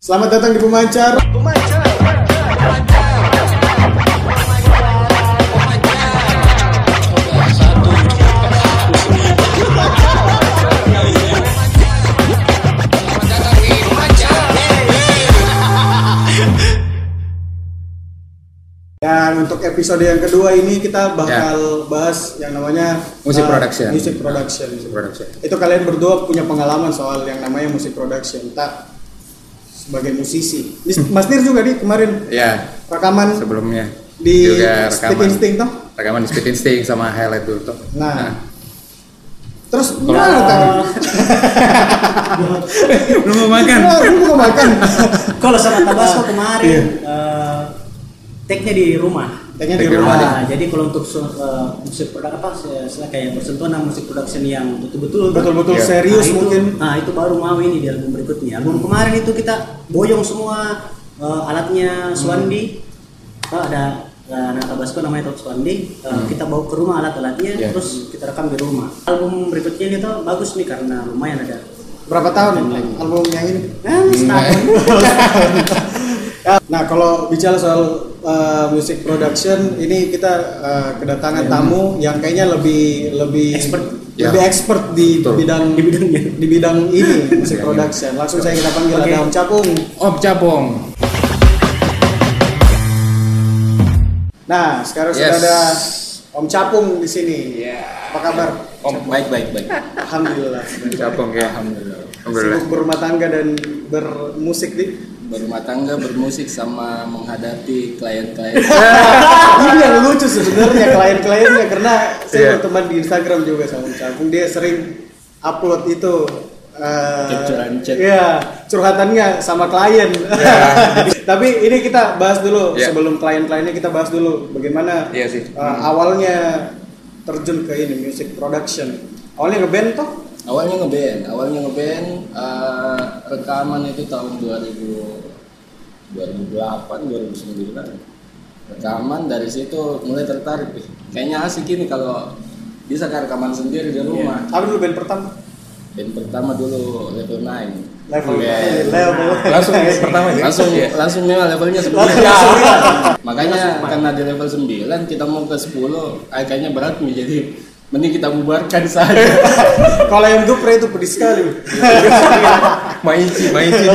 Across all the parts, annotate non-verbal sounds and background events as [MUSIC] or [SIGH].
Selamat datang di Pemancar. Dan untuk episode yang kedua ini kita bakal bahas yang namanya Musik uh, production. Music production. production. Itu kalian berdua punya pengalaman soal yang namanya musik production. Tak sebagai musisi. Ini Mas Nir juga nih kemarin Ya, rekaman sebelumnya di juga Speed rekaman Instinct toh. rekaman di Speed Instinct sama highlight dulu tuh. Nah, terus gimana tak? [LAUGHS] belum mau makan. Nah, lu mau makan. [LAUGHS] Kalau sama Tabasco kemarin Iya. eh, take-nya di rumah. Tanya di rumah. rumah. Nah, jadi kalau untuk eh, musik produk apa se- kayak bersentuhan sama musik production yang betul-betul Betul-betul Iya. serius nah, itu, mungkin. Nah, itu baru mau ini di album berikutnya. Album kemarin itu kita boyong semua eh, alatnya Swandi. Oh, ada eh, anak Tabasco namanya Top Swandi. Eh, Kita bawa ke rumah alat-alatnya Iya. terus kita rekam di rumah. Album berikutnya ini tuh bagus nih karena lumayan ada Berapa tahun album yang ini? Nah, setahun. [LAUGHS] [LAUGHS] Ya, Nah, kalau bicara soal uh, music production, ini kita uh, kedatangan tamu yang kayaknya lebih lebih Expert. Ya. lebih expert di Betul. bidang Di bidangnya. di bidang ini [LAUGHS] musik Bidang production. Langsung saya kita panggil Oke. ada Om Capung. Om Capong. Nah, sekarang sudah Yes. ada Om Capung di sini. Ya. Apa kabar? Om Baik, baik, baik. Alhamdulillah. Capong ya. Alhamdulillah. Alhamdulillah. Sibuk berumah tangga dan bermusik di. Berumah tangga, bermusik sama menghadapi klien-klien. [LAUGHS] ini yang lucu sebenarnya klien-kliennya karena saya Iya. berteman di Instagram juga sama Capung. Dia sering upload itu chat. Iya, curhatannya sama klien. [LAUGHS] Tapi ini kita bahas dulu Iya. sebelum klien-kliennya kita bahas dulu bagaimana Iya sih. eh, awalnya terjun ke ini music production. Awalnya ngeband toh? Awalnya ngeband, awalnya ngeband eh, rekaman itu tahun 2000 2008, 2009. Rekaman dari situ mulai tertarik. "Ih, Kayaknya asik ini kalau bisa kan rekaman sendiri di rumah. Apa dulu band pertama? Band pertama dulu level 9. Level Band. level. Langsung pertama ya. langsung langsung memang levelnya 9 makanya karena di level 9 kita mau ke 10 ah, kayaknya berat nih jadi mending kita bubarkan saja [LAUGHS] Kalau yang Gupre itu pedis sekali. [LAUGHS] Maici, Maici.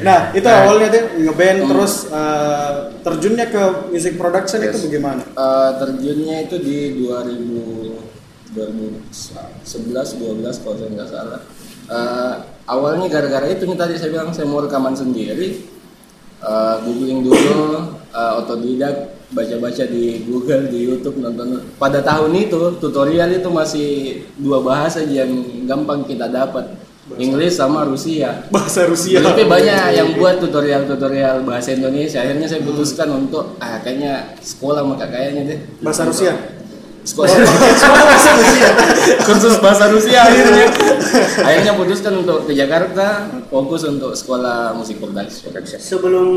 nah, itu awalnya tuh ngeband terus eh, terjunnya ke music production itu Yes. bagaimana? Eh, terjunnya itu di 2000 2011 12 kalau saya nggak salah Eh, awalnya gara-gara itu nih tadi saya bilang saya mau rekaman sendiri Eh, googling dulu eh, otodidak baca-baca di Google di YouTube nonton. Pada tahun itu tutorial itu masih dua bahasa aja yang gampang kita dapat. Inggris sama Rusia. Bahasa Rusia. tapi banyak yang buat tutorial-tutorial bahasa Indonesia. Akhirnya saya putuskan untuk ah kayaknya sekolah maka kayaknya deh. Bahasa Rusia. Sekolah sekolah bahasa Rusia. Kursus bahasa Rusia akhirnya. [LAUGHS] Akhirnya putuskan untuk ke Jakarta fokus untuk sekolah musik production Sebelum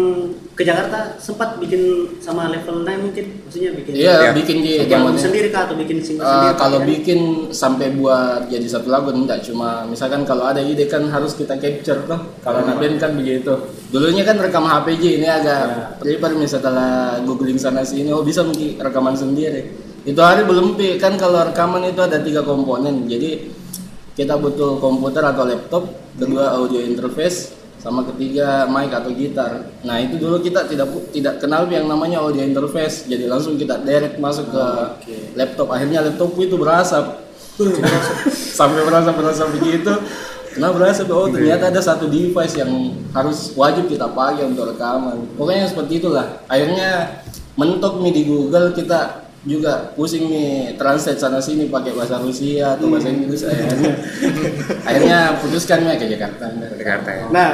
ke Jakarta sempat bikin sama level 9 mungkin maksudnya bikin iya Iya. bikin di sendiri kah atau bikin single Eh, sendiri? kalau kan? bikin sampai buat jadi satu lagu enggak. Cuma misalkan kalau ada ide kan harus kita capture tuh kalau anak band kan begitu. Dulunya kan rekam HPG ini agak prepare nih setelah googling sana sini. Oh bisa mungkin rekaman sendiri itu hari belum pi kan kalau rekaman itu ada tiga komponen. Jadi kita butuh komputer atau laptop kedua audio interface sama ketiga mic atau gitar. Nah itu dulu kita tidak tidak kenal yang namanya audio interface. Jadi langsung kita direct masuk ke laptop. Akhirnya laptopku itu berasap [LAUGHS] sampai berasap berasap begitu. Nah berasap oh ternyata ada satu device yang harus wajib kita pakai untuk rekaman. Pokoknya seperti itulah. Akhirnya mentok nih di Google kita juga pusing nih translate sana sini pakai bahasa Rusia atau bahasa Inggris akhirnya. [LAUGHS] Akhirnya putuskan nih ke Jakarta. Jakarta ya. Nah,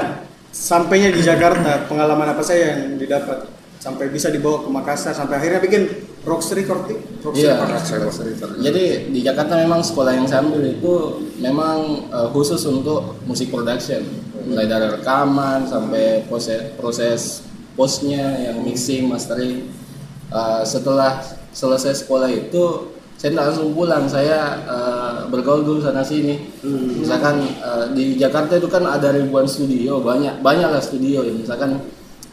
sampainya di Jakarta, pengalaman apa saya yang didapat? Sampai bisa dibawa ke Makassar sampai akhirnya bikin Rocks Record Rocks Iya, Record. jadi di Jakarta memang sekolah yang saya ambil itu memang eh, khusus untuk musik production, mulai dari rekaman sampai proses proses postnya yang mixing, mastering. Eh, setelah selesai sekolah itu saya nggak langsung pulang. Saya eh, bergaul dulu sana sini. Misalkan eh, di Jakarta itu kan ada ribuan studio banyak banyak lah studio. Ya misalkan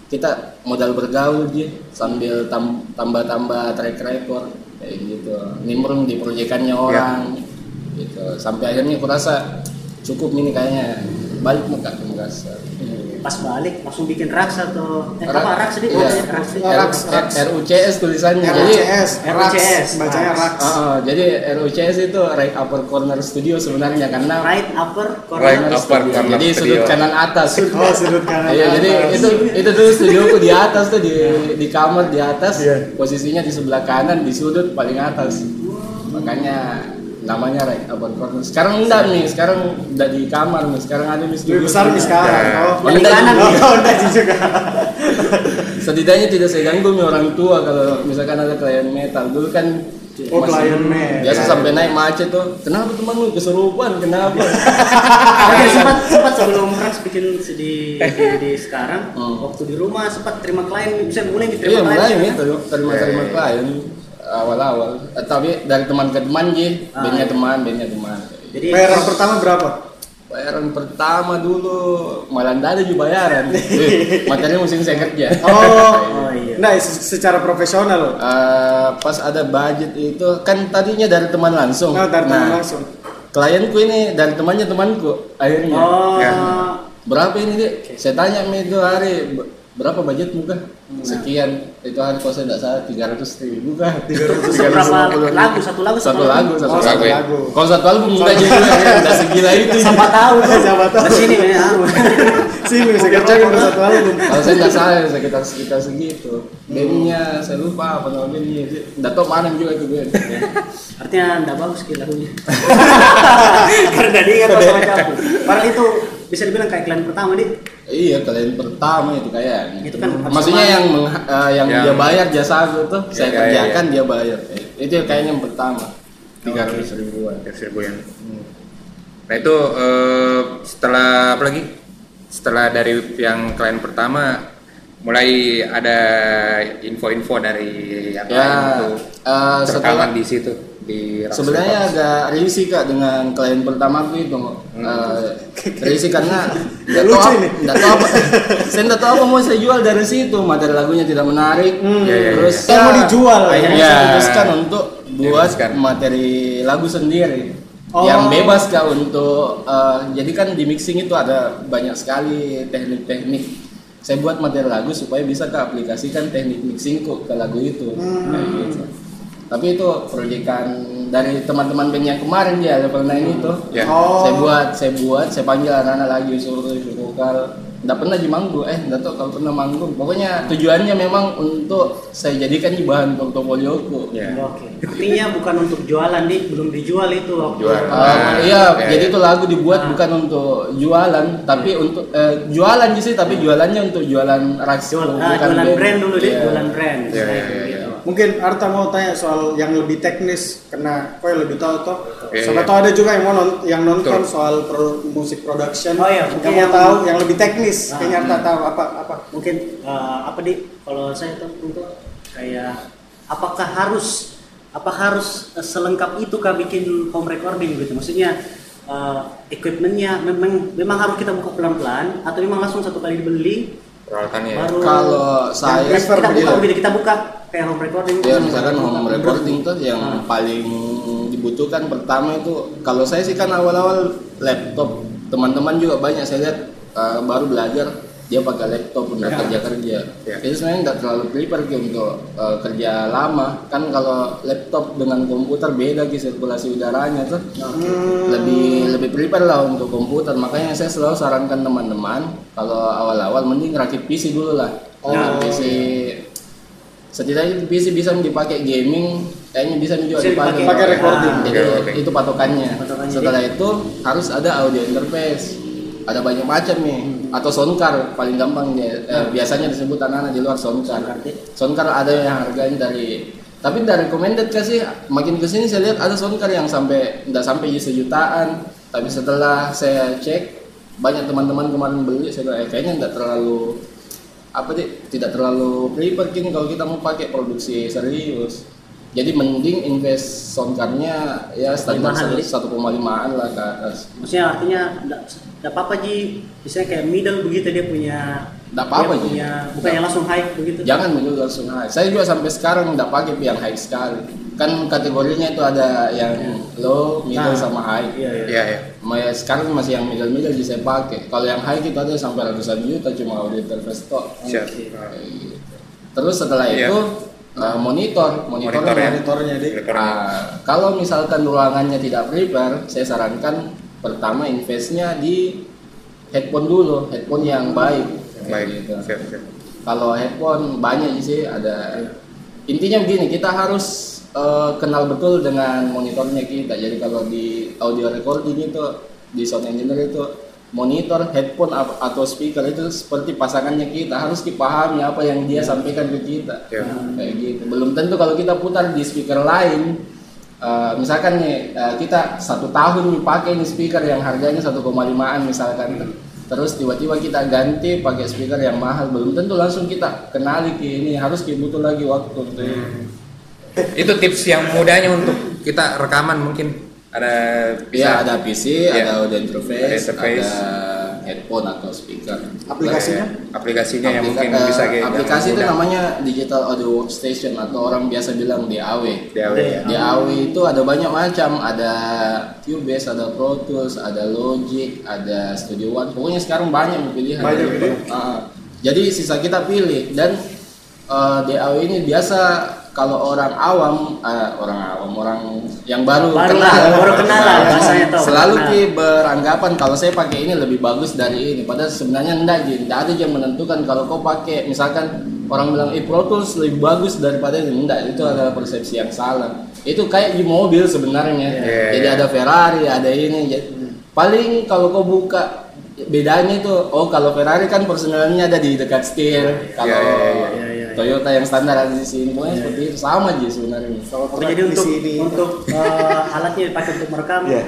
kita modal bergaul aja sambil tam- tambah-tambah track record kayak gitu. Nimbrung di proyekannya orang gitu. Sampai akhirnya aku rasa cukup ini kayaknya. Balik muka ke Makassar Pas balik langsung bikin raks atau eh, Rak- apa raks tadi? iya. Oh, raks Raks, Raks. RUCS tulisannya jadi RUCS, RUCS, bacanya Raks. Raks. Ah, ah, jadi RUCS itu right upper corner studio sebenarnya karena Right upper Right corner. upper studio. corner jadi studio. sudut kanan atas [LAUGHS] Oh, sudut kanan. Iya, jadi itu itu dulu studioku di atas tuh di di kamar di atas, Iya. posisinya di sebelah kanan di sudut paling atas. Makanya namanya right upper corner. Sekarang enggak nih, sekarang udah di kamar nih. Sekarang ada di studio. lebih besar nih sekarang. Ya. Oh, di kanan. [LAUGHS] Oh, enggak juga. Setidaknya tidak saya ganggu nih orang tua kalau misalkan ada klien metal. Dulu kan Oh, klien metal. Biasa sampai naik macet tuh. Kenapa teman lu keserupan? Kenapa? [LAUGHS] Oke, sempat sempat sebelum raks bikin di, di, di sekarang Hmm. waktu di rumah sempat terima klien bisa mulai Iya diterima mulai klien. gitu terima-terima Iya, iya. klien awal-awal. Eh, Tapi dari teman ke teman ji, Ah, bandnya iya. teman, bandnya teman. Jadi Bayaran pertama berapa? Bayaran pertama dulu malah nggak ada juga bayaran. [LAUGHS] Eh, Materinya mesti saya kerja. Oh, [LAUGHS] Oh, iya. Nah, se- secara profesional. Eh, pas ada budget itu kan tadinya dari teman langsung. Nah, dari teman Nah, langsung. Klienku ini dari temannya temanku akhirnya. oh Ya. Berapa ini dia? Saya tanya itu hari "Ber- berapa budgetmu kah? Hmm. Sekian. Itu hari kalau saya tidak salah 300 ribu kah? berapa lagu satu lagu Satu lagu, satu Oh, satu lagu. lagu. Kalau satu enggak juga ya, enggak segila itu. Siapa tahu. Siapa tahu. Di sini ya. [LAUGHS] Sini saya kerjakan ke satu album. [LAUGHS] Kalau saya nggak salah sekitar sekitar segitu. Bandnya saya lupa apa nama bandnya. Nggak tahu mana juga itu band. Artinya enggak bagus gitu lagunya. [LAUGHS] Karena dia nggak tahu sama campur. Padahal itu bisa dibilang kayak klien pertama nih. Iya kalian pertama itu kayaknya. Itu kan Maksudnya yang eh, yang, Yang- dia bayar jasa aku tuh saya Iya, kerjakan iya. dia bayar. Eh, Itu kayaknya yang pertama. Tiga ratus ribuan. Ya, seribu yen. Nah itu eh, setelah apa lagi? Setelah dari yang klien pertama mulai ada info-info dari yang Ya, lain itu eh, setelah rekaman di situ di Sebenarnya agak risih kak dengan klien pertamaku itu, Eh, risih karena [LAUGHS] nggak Lucu tahu, ini. nggak tahu apa, [LAUGHS] saya nggak tahu apa mau saya jual dari situ, materi lagunya tidak menarik, Ya, ya, terus ya. Yang mau dijual, akhirnya ya. saya putuskan untuk buat Putuskan. materi lagu sendiri, Oh. yang bebas kak untuk, eh, jadi kan di mixing itu ada banyak sekali teknik-teknik. Saya buat materi lagu supaya bisa ke aplikasikan teknik mixingku ke lagu itu. Kayak gitu. Tapi itu proyekan dari teman-teman band yang kemarin ya level 9 itu. Ya. Oh. Saya buat, saya buat, saya panggil anak-anak lagi suruh suruh vokal. Nggak pernah di manggung, eh nggak tahu kalau pernah manggung. Pokoknya tujuannya memang untuk saya jadikan di bahan portofolioku. Ya. Oke. Artinya bukan untuk jualan nih, belum dijual itu waktu. Uh, iya, ya, jadi ya. itu lagu dibuat Ah. bukan untuk jualan, tapi untuk eh, jualan sih, tapi jualannya untuk jualan ras. Jual, bukan ah, jualan band. brand dulu deh, Iya. jualan brand. Nah, itu iya, gitu. Mungkin Arta mau tanya soal yang lebih teknis karena kau yang lebih tahu toh. Iya, Siapa iya. tahu ada juga yang mau non- yang nonton Betul. soal pro- musik production. Oh iya, yang mungkin mau yang- tahu yang lebih teknis. Ah. Kayaknya Arta tahu apa apa. Mungkin eh, apa di kalau saya tuh untuk kayak apakah harus apa harus eh, selengkap itu kah bikin home recording gitu? Maksudnya eh, equipmentnya memang memang harus kita buka pelan-pelan atau memang langsung satu kali dibeli peralatannya ya. baru Kalau saya prefer kita buka iya. kita buka kayak home recording Ya misalkan kita home recording tuh yang Ah. paling dibutuhkan pertama itu kalau saya sih kan awal-awal laptop teman-teman juga banyak saya lihat uh, baru belajar dia pakai laptop udah Ya. kerja kerja Ya. itu sebenarnya nggak terlalu prepare Ki, untuk uh, kerja lama kan kalau laptop dengan komputer beda ki sirkulasi udaranya tuh Hmm. lebih lebih prepare lah untuk komputer makanya saya selalu sarankan teman-teman kalau awal-awal mending rakit PC dulu lah Oh. Nah, PC setidaknya PC bisa dipakai gaming kayaknya bisa juga dipakai dipakai Pakai recording. Nah, jadi oke. itu patokannya. Patokannya, setelah itu harus ada audio interface ada banyak macam nih. Atau soundcard paling gampang dia eh, biasanya disebut anak-anak di luar Soundcard, ya. soundcard ada yang harganya dari tapi dari recommended kasih makin ke sini saya lihat ada soundcard yang sampai tidak sampai sejutaan. Tapi setelah saya cek banyak teman-teman kemarin beli saya bilang, eh, kayaknya tidak terlalu apa sih tidak terlalu kini kalau kita mau pakai produksi serius Jadi mending invest sound card-nya ya standar Limahan, Li. 1,5an lah ke atas. Maksudnya artinya enggak apa-apa Ji, misalnya kayak middle begitu dia punya Nggak apa-apa, dia Ji. punya bukannya langsung high begitu. Jangan dulu langsung high. Saya juga sampai sekarang nggak pakai yang high sekali. Kan kategorinya itu ada yang low, middle Nah. sama high. Iya, iya. Iya ya. Ma- Sekarang masih yang middle middle bisa saya pakai. Kalau yang high itu ada sampai ratusan juta cuma interface tok. Siap. Gitu. Terus setelah Iya. itu uh, monitor, Monitor monitornya. ya. monitornya di Monitornya. Nah, kalau misalkan ruangannya tidak prepare, saya sarankan pertama investnya di headphone dulu, headphone yang baik. Baik. gitu. Siap, siap. Kalau headphone banyak sih ada. Intinya begini, kita harus eh, kenal betul dengan monitornya kita. Jadi kalau di audio recording itu di sound engineer itu monitor, headphone atau speaker itu seperti pasangannya kita harus dipahami apa yang dia sampaikan ke kita. Ya. Kayak gitu. Belum tentu kalau kita putar di speaker lain eh, misalkan nih eh, kita satu tahun nih pakai ini speaker yang harganya 1,5an misalkan terus tiba-tiba kita ganti pakai speaker yang mahal belum tentu langsung kita kenali ke ini harus butuh lagi waktu ini. Itu tips yang mudahnya untuk kita rekaman mungkin ada Ya ada PC, Iya. ada audio interface, Ada interface. ada headphone atau speaker. aplikasinya aplikasinya yang Aplika- mungkin eh, bisa kayak aplikasi itu mudah. namanya digital audio workstation atau orang biasa bilang DAW. DAW ya. Di AW itu ada banyak macam, ada Cubase, ada Pro Tools, ada Logic, ada Studio One. Pokoknya sekarang banyak pilihan. Banyak Jadi, pilihan. ah, jadi sisa kita pilih dan eh, DAW ini biasa kalau orang awam, eh, orang awam, orang yang baru, Baru kenal, lah, baru kenal lah, bahasanya tuh, selalu ki beranggapan kalau saya pakai ini lebih bagus dari ini. Padahal sebenarnya enggak, Ji. Enggak ada yang menentukan kalau kau pakai misalkan orang bilang eh Pro Tools lebih bagus daripada ini. Enggak, itu adalah persepsi yang salah. Itu kayak di mobil sebenarnya. Iya, Jadi ada Ferrari, ada ini. Jadi, paling kalau kau buka bedanya itu oh kalau Ferrari kan personalnya ada di dekat setir. Kalau Iya, iya, iya, iya, iya. Toyota yang standar ada di sini. Pokoknya seperti itu. Sama aja sebenarnya. kalau jadi di untuk sini. untuk eh, alatnya dipakai untuk merekam Iya.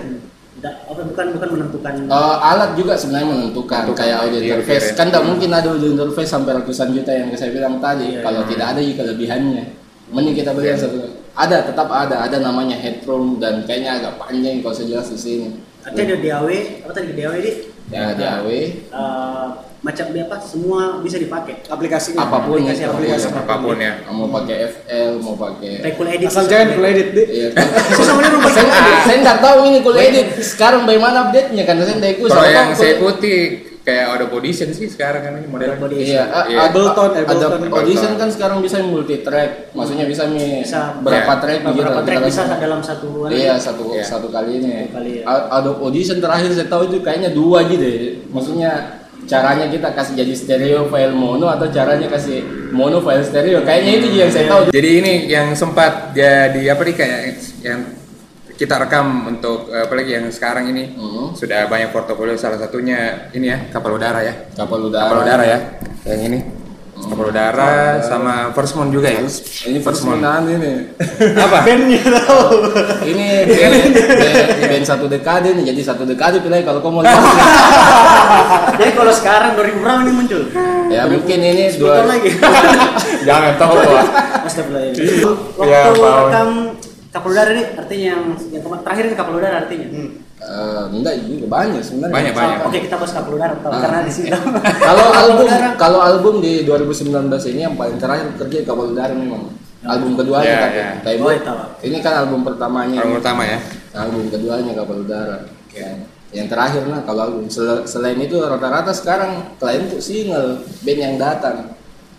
da- apa, bukan bukan menentukan. Eh, alat juga sebenarnya menentukan. Menentukan. kayak audio Iya, interface. iya. kan tidak mungkin ada audio interface sampai ratusan juta yang saya bilang tadi. Iya, kalau iya. tidak ada juga kelebihannya. Mending kita beli yang satu. Ada tetap ada. Ada namanya headroom dan kayaknya agak panjang kalau saya jelas di sini. Artinya ada DAW apa tadi DAW ini ya DAW eh, macam apa semua bisa dipakai. Aplikasinya apa pun Aplikasi, ya aplikasi. apa pun. Ya. mau pakai FL mau pakai cool edit. Asal jangan full edit di Iya? [LAUGHS] Susah bener rumah saya saya? nggak tahu ini cool edit. Sekarang bagaimana update nya karena saya nggak ikut. Kalau yang saya ikuti kayak ada audition sih sekarang kan ini model. Iya, a- Iya. a- Ableton, ada Ableton. audition kan sekarang bisa multi track, maksudnya bisa mi Bisa berapa ya, track gitu. beberapa track bisa dalam satu Iya satu Iya. satu kali ini. Satu kali, ya. A- Adobe Audition terakhir saya tahu itu kayaknya dua gitu. ya. Maksudnya caranya kita kasih jadi stereo file mono atau caranya kasih mono file stereo. Kayaknya itu yang saya tahu. Jadi ini yang sempat jadi apa nih kayak yang kita rekam untuk eh, apalagi yang sekarang ini Hmm. sudah banyak portofolio salah satunya ini ya kapal udara ya Kapal udara. kapal udara ya yang ini kapal udara sama First Moon juga ya Ini first Moon monan ini. [LAUGHS] apa bandnya tahu ini [LAUGHS] band, band- band satu dekade nih. Jadi satu dekade pilih kalau kamu mau [LAUGHS] jadi kalau sekarang 2000 berapa ini muncul ya mungkin ini 10 dua lagi jangan tahu Wak. Astagfirullah. Ya, Waktu rekam kapal udara ini artinya yang yang terakhir ini kapal udara artinya. Eh, enggak juga banyak sebenarnya. Banyak, banyak. Oke kita bahas kapal udara Ah. karena di sini. [LAUGHS] kalau album kalau album di 2019 ini yang paling terakhir kerja kapal udara memang album keduanya Ya, tapi ya. tapi Oh, itu. ini kan album pertamanya orang pertama ya album keduanya kapal udara Ya. yang terakhir nah kalau album Sel- selain itu rata-rata sekarang klien tuh single band yang datang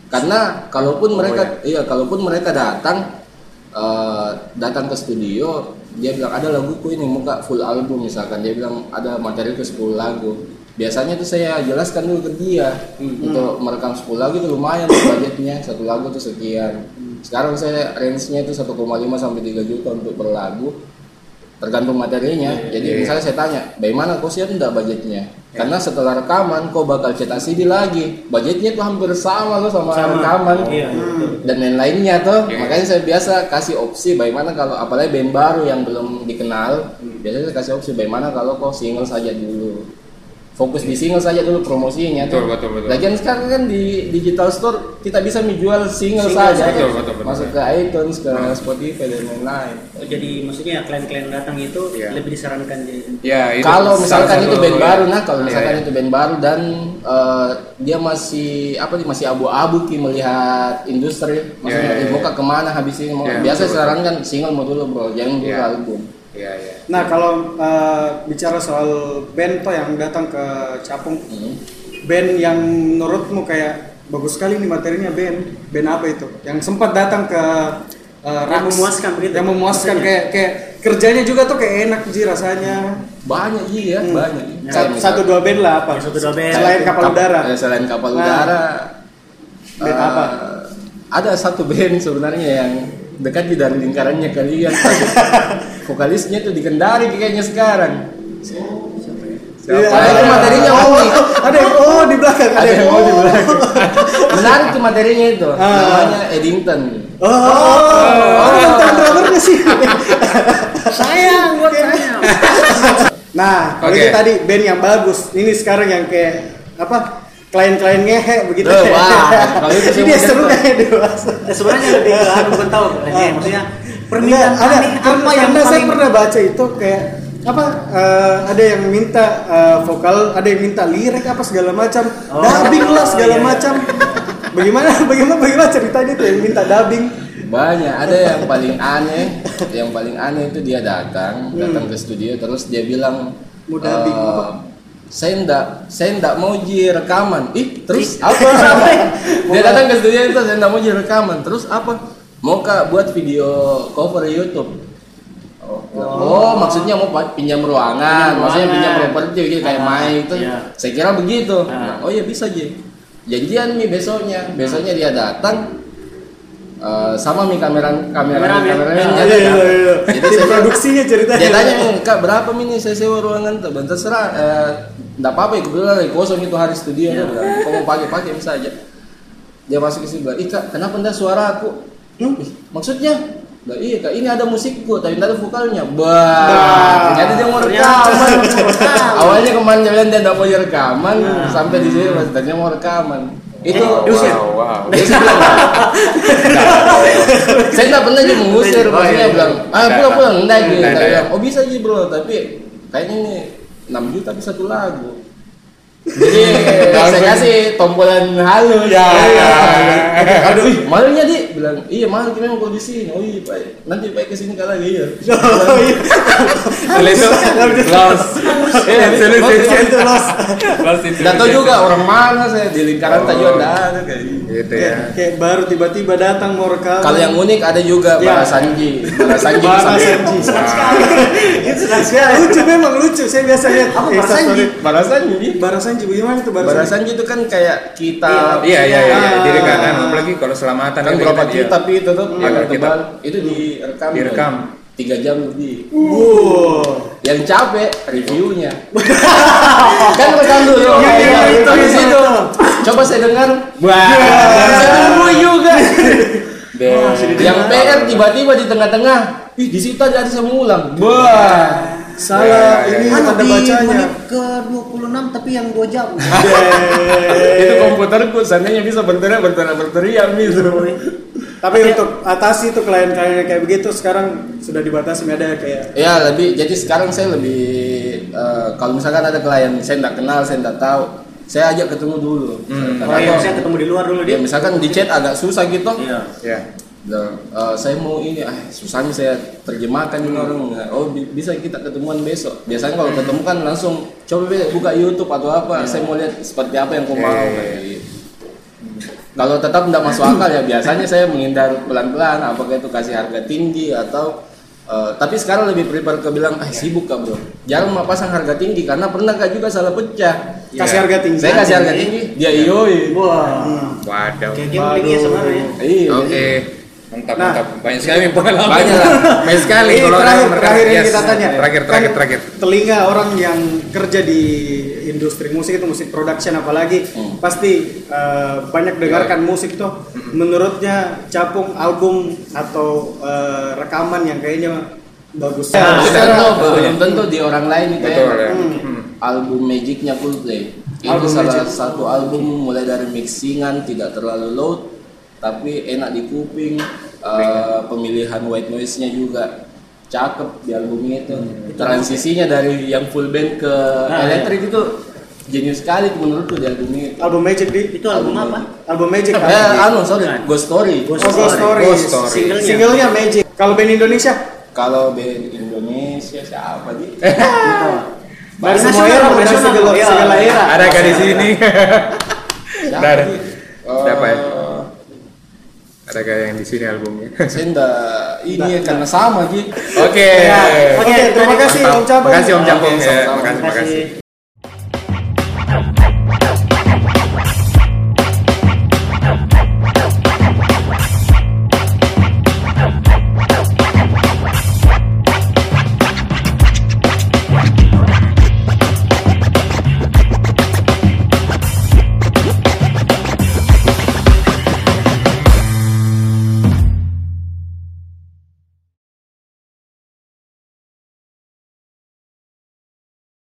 karena kalaupun mereka iya kalaupun mereka datang eh, datang ke studio dia bilang ada laguku ini muka full album misalkan. Dia bilang ada materi ke 10 lagu. Biasanya tuh saya jelaskan dulu ke dia. Untuk merekam 10 lagu itu lumayan tuh budgetnya. Satu lagu tuh sekian. Sekarang saya range-nya itu 1,5 sampai 3 juta untuk per lagu. Tergantung materinya. Jadi iya. misalnya saya tanya, bagaimana kau siap enggak budgetnya? Karena setelah rekaman kau bakal cetak CD lagi. Budgetnya tuh hampir sama loh sama, Sama. rekaman. Iya. Dan lain-lainnya tuh. Iya. Makanya saya biasa kasih opsi bagaimana kalau apalagi band baru yang belum dikenal, biasanya saya kasih opsi bagaimana kalau kau single saja dulu. Fokus di single saja dulu promosinya Betul, tuh. betul, betul. Lagian sekarang kan di digital store kita bisa menjual single, Single saja. Betul, betul, betul. masuk ke iTunes, ke Spotify dan lain-lain. Oh, jadi maksudnya klien-klien datang itu Iya. lebih disarankan jadi Ya, itu Kalau misalkan satu- itu band ya. baru, nah kalau Iya, misalkan iya. itu band baru dan eh, dia masih apa nih masih abu-abu ki melihat industri, maksudnya Iya, iya, eh, mau ke ke mana habis ini mau Iya, biasa betul, sarankan single mau dulu bro, jangan dulu Iya. album. Iya, iya. Nah kalau eh, bicara soal band toh yang datang ke Capung, Hmm. band yang menurutmu kayak bagus sekali nih materinya band, band apa itu? Yang sempat datang ke eh, Yang Rax, memuaskan begitu? yang memuaskan Maksudnya? kayak kayak kerjanya juga tuh kayak enak sih rasanya. Banyak iya, Hmm. banyak. Ya, Sa- Kayak misal- satu dua band lah apa? Ya, satu dua band. Selain kapal Kap- udara. eh, selain kapal Nah. udara. Band eh, apa? Ada satu band sebenarnya yang dekat di dari lingkarannya kalian. [LAUGHS] Vokalisnya tuh di Kendari kayaknya sekarang. Iya. Nah, itu materinya Omi. ada yang oh di belakang ada, Ada yang oh di belakang. Menarik tuh materinya itu. Ah. Namanya Eddington. Oh, oh, oh, tentang drummernya sih. sayang buat saya Nah, kalau Oke. itu tadi band yang bagus. Ini sekarang yang kayak apa? Klien-klien ngehe begitu. Oh, wah, kalau itu sih [LAUGHS] Ini mungkin seru kayak dewasa. Eh, sebenarnya lebih ke anu bukan tahu eh, maksudnya permintaan Enggak, ada aneh apa yang karena saya pernah baca itu kayak apa eh, ada yang minta eh, vokal, ada yang minta lirik apa segala macam, Oh, dubbing lah segala iya. macam. Bagaimana [LAUGHS] bagaimana bagaimana ceritanya tuh yang minta dubbing? Banyak, ada yang paling aneh, yang paling aneh itu dia datang, datang ke studio terus dia bilang Mau dubbing "Eh, apa?" saya ndak, saya ndak mau ji rekaman. Ih, terus apa? [LAUGHS] dia datang ke studio itu saya ndak mau ji rekaman. Terus apa? Mau kak buat video cover YouTube? Oh, oh, maksudnya mau pinjam ruangan, Pinjam maksudnya pinjam ruangan. properti gitu kayak Ah, main itu. iya. Saya kira begitu. Ah. Nah, oh iya bisa ji. Janjian nih besoknya. Besoknya dia datang eh, sama mi kameramen kameramen Kameramen. kameramen Ah, dia Iya, datang. iya, iya. Jadi saya [LAUGHS] produksinya ceritanya. dia tanya "Mi, kak berapa ini saya sewa ruangan tuh bentar serah eh, apa-apa ya kebetulan lagi kosong itu hari studio Iya. bilang kau mau pakai pakai bisa aja dia masuk ke sini bilang ih kak kenapa enggak suara aku "Hmm, maksudnya iya ini ada musikku tapi tidak ada vokalnya bah Bah. ternyata dia mau [LAUGHS] rekaman awalnya kemarin jalan dia tidak mau rekaman Nah. sampai di sini pas ternyata mau rekaman itu Eh, diusir. Wow, wow. [LAUGHS] saya nggak pernah dia mengusir Oh, maksudnya iya, iya. bilang ah pulang pulang enggak gitu Saya bilang, oh bisa aja bro tapi kayaknya ini 6 juta bisa satu lagu jadi [LAUGHS] saya kasih tombolan halus. Ya. [LAUGHS] aduh ih, mahalnya di bilang iya mahal kita kalau di sini. Oh iya pak. Nanti pak ke sini kali lagi [LAUGHS] ya Oh, iya. Setelah itu lost. Iya. Itu los. Nggak tahu juga orang mana saya di lingkaran Oh. tak juga nggak ada kayak gitu Gitu ya. kayak baru tiba-tiba datang mau rekaman. kalau yang unik ada juga Ya. Bara Sanji Bara Sanji Bara sampai- Sanji. itu sekali lucu memang lucu. Saya biasa lihat. Apa Bara Sanji? Bara Sanji Bara Sanji bagaimana tuh Bara, Sanji? Sanji itu kan kayak kita Iya, iya, iya. Ah. Jadi kan apalagi kalau selamatan kan berapa kita- kitab itu tuh Iya, agak tebal itu direkam Direkam. Tiga jam lebih. Wow. yang capek reviewnya. [LAUGHS] Kan rekam dulu. Iya, iya, Iya, itu, itu. itu. Coba saya dengar. Wah. Saya tunggu juga. [LAUGHS] Yang PR tiba-tiba di tengah-tengah. Ih di situ aja ada saya mengulang. Wah. Salah ini ya. Di bacanya. menit ke 26 tapi yang 2 jam. Itu komputerku seandainya bisa berteriak berteriak berteriak gitu Tapi untuk atasi itu klien-klien kayak begitu sekarang sudah dibatasi ada kayak Ya lebih jadi sekarang saya lebih eh, kalau misalkan ada klien saya tidak kenal saya tidak tahu saya ajak ketemu dulu. Hmm. oh iya saya ketemu di luar dulu Ya dia misalkan di chat agak susah gitu. iya Ya. Bilang, "Eh, saya mau ini, ah susah nih saya terjemahkan ini orang. Oh bi- bisa kita ketemuan besok. Biasanya kalau ketemu kan langsung coba Be, buka YouTube atau apa. Saya mau lihat seperti apa yang kau Iya, mau. iya, kayak gitu. Kalau tetap tidak masuk akal ya biasanya saya menghindar pelan-pelan. Apakah itu kasih harga tinggi atau eh, tapi sekarang lebih prefer ke bilang ah sibuk kak bro jangan mau pasang harga tinggi karena pernah kak juga salah pecah kasih harga tinggi. saya kasih harga tinggi dia iyoi wah Waduh. kayak sebenarnya iya Oke. Mantap, Nah. mantap. Banyak sekali pengalaman. Banyak lah. Banyak sekali. Ini terakhir, terakhir yang yes. kita tanya. Terakhir, terakhir, Kan terakhir. Telinga orang yang kerja di industri musik itu musik production apalagi Hmm. pasti eh, banyak dengarkan musik tuh. Menurutnya capung album atau eh, rekaman yang kayaknya bagus. belum secara- tentu belum tentu di orang lain itu Betul enak. ya. Hmm. Hmm. album Magicnya Coldplay. Itu Album salah Magic. satu album mulai dari mixingan tidak terlalu loud tapi enak di kuping. Eh, pemilihan white noise-nya juga cakep di album itu. Transisinya dari yang full band ke Nah, elektrik itu jenius sekali menurutku di album itu. Album Magic di Itu album apa? album Magic. Eh, anu sorry, Ghost Story. Ghost Oh, Ghost Story. Ghost Story. Singlenya. Singlenya Magic. Kalau band Indonesia Kalau band Indonesia siapa [LAUGHS] di? dari Nasional, semua era, dari segala, segala era. Ada gak di sini? Siapa di? [LAUGHS] Siapa ya? Ada gak yang di sini albumnya? Saya enggak ini ya karena sama Ji. Oke. Oke, terima kasih. Om Cabung. Makasih Om Cabung Oke, ya. Makasih, Terima makasih. kasih.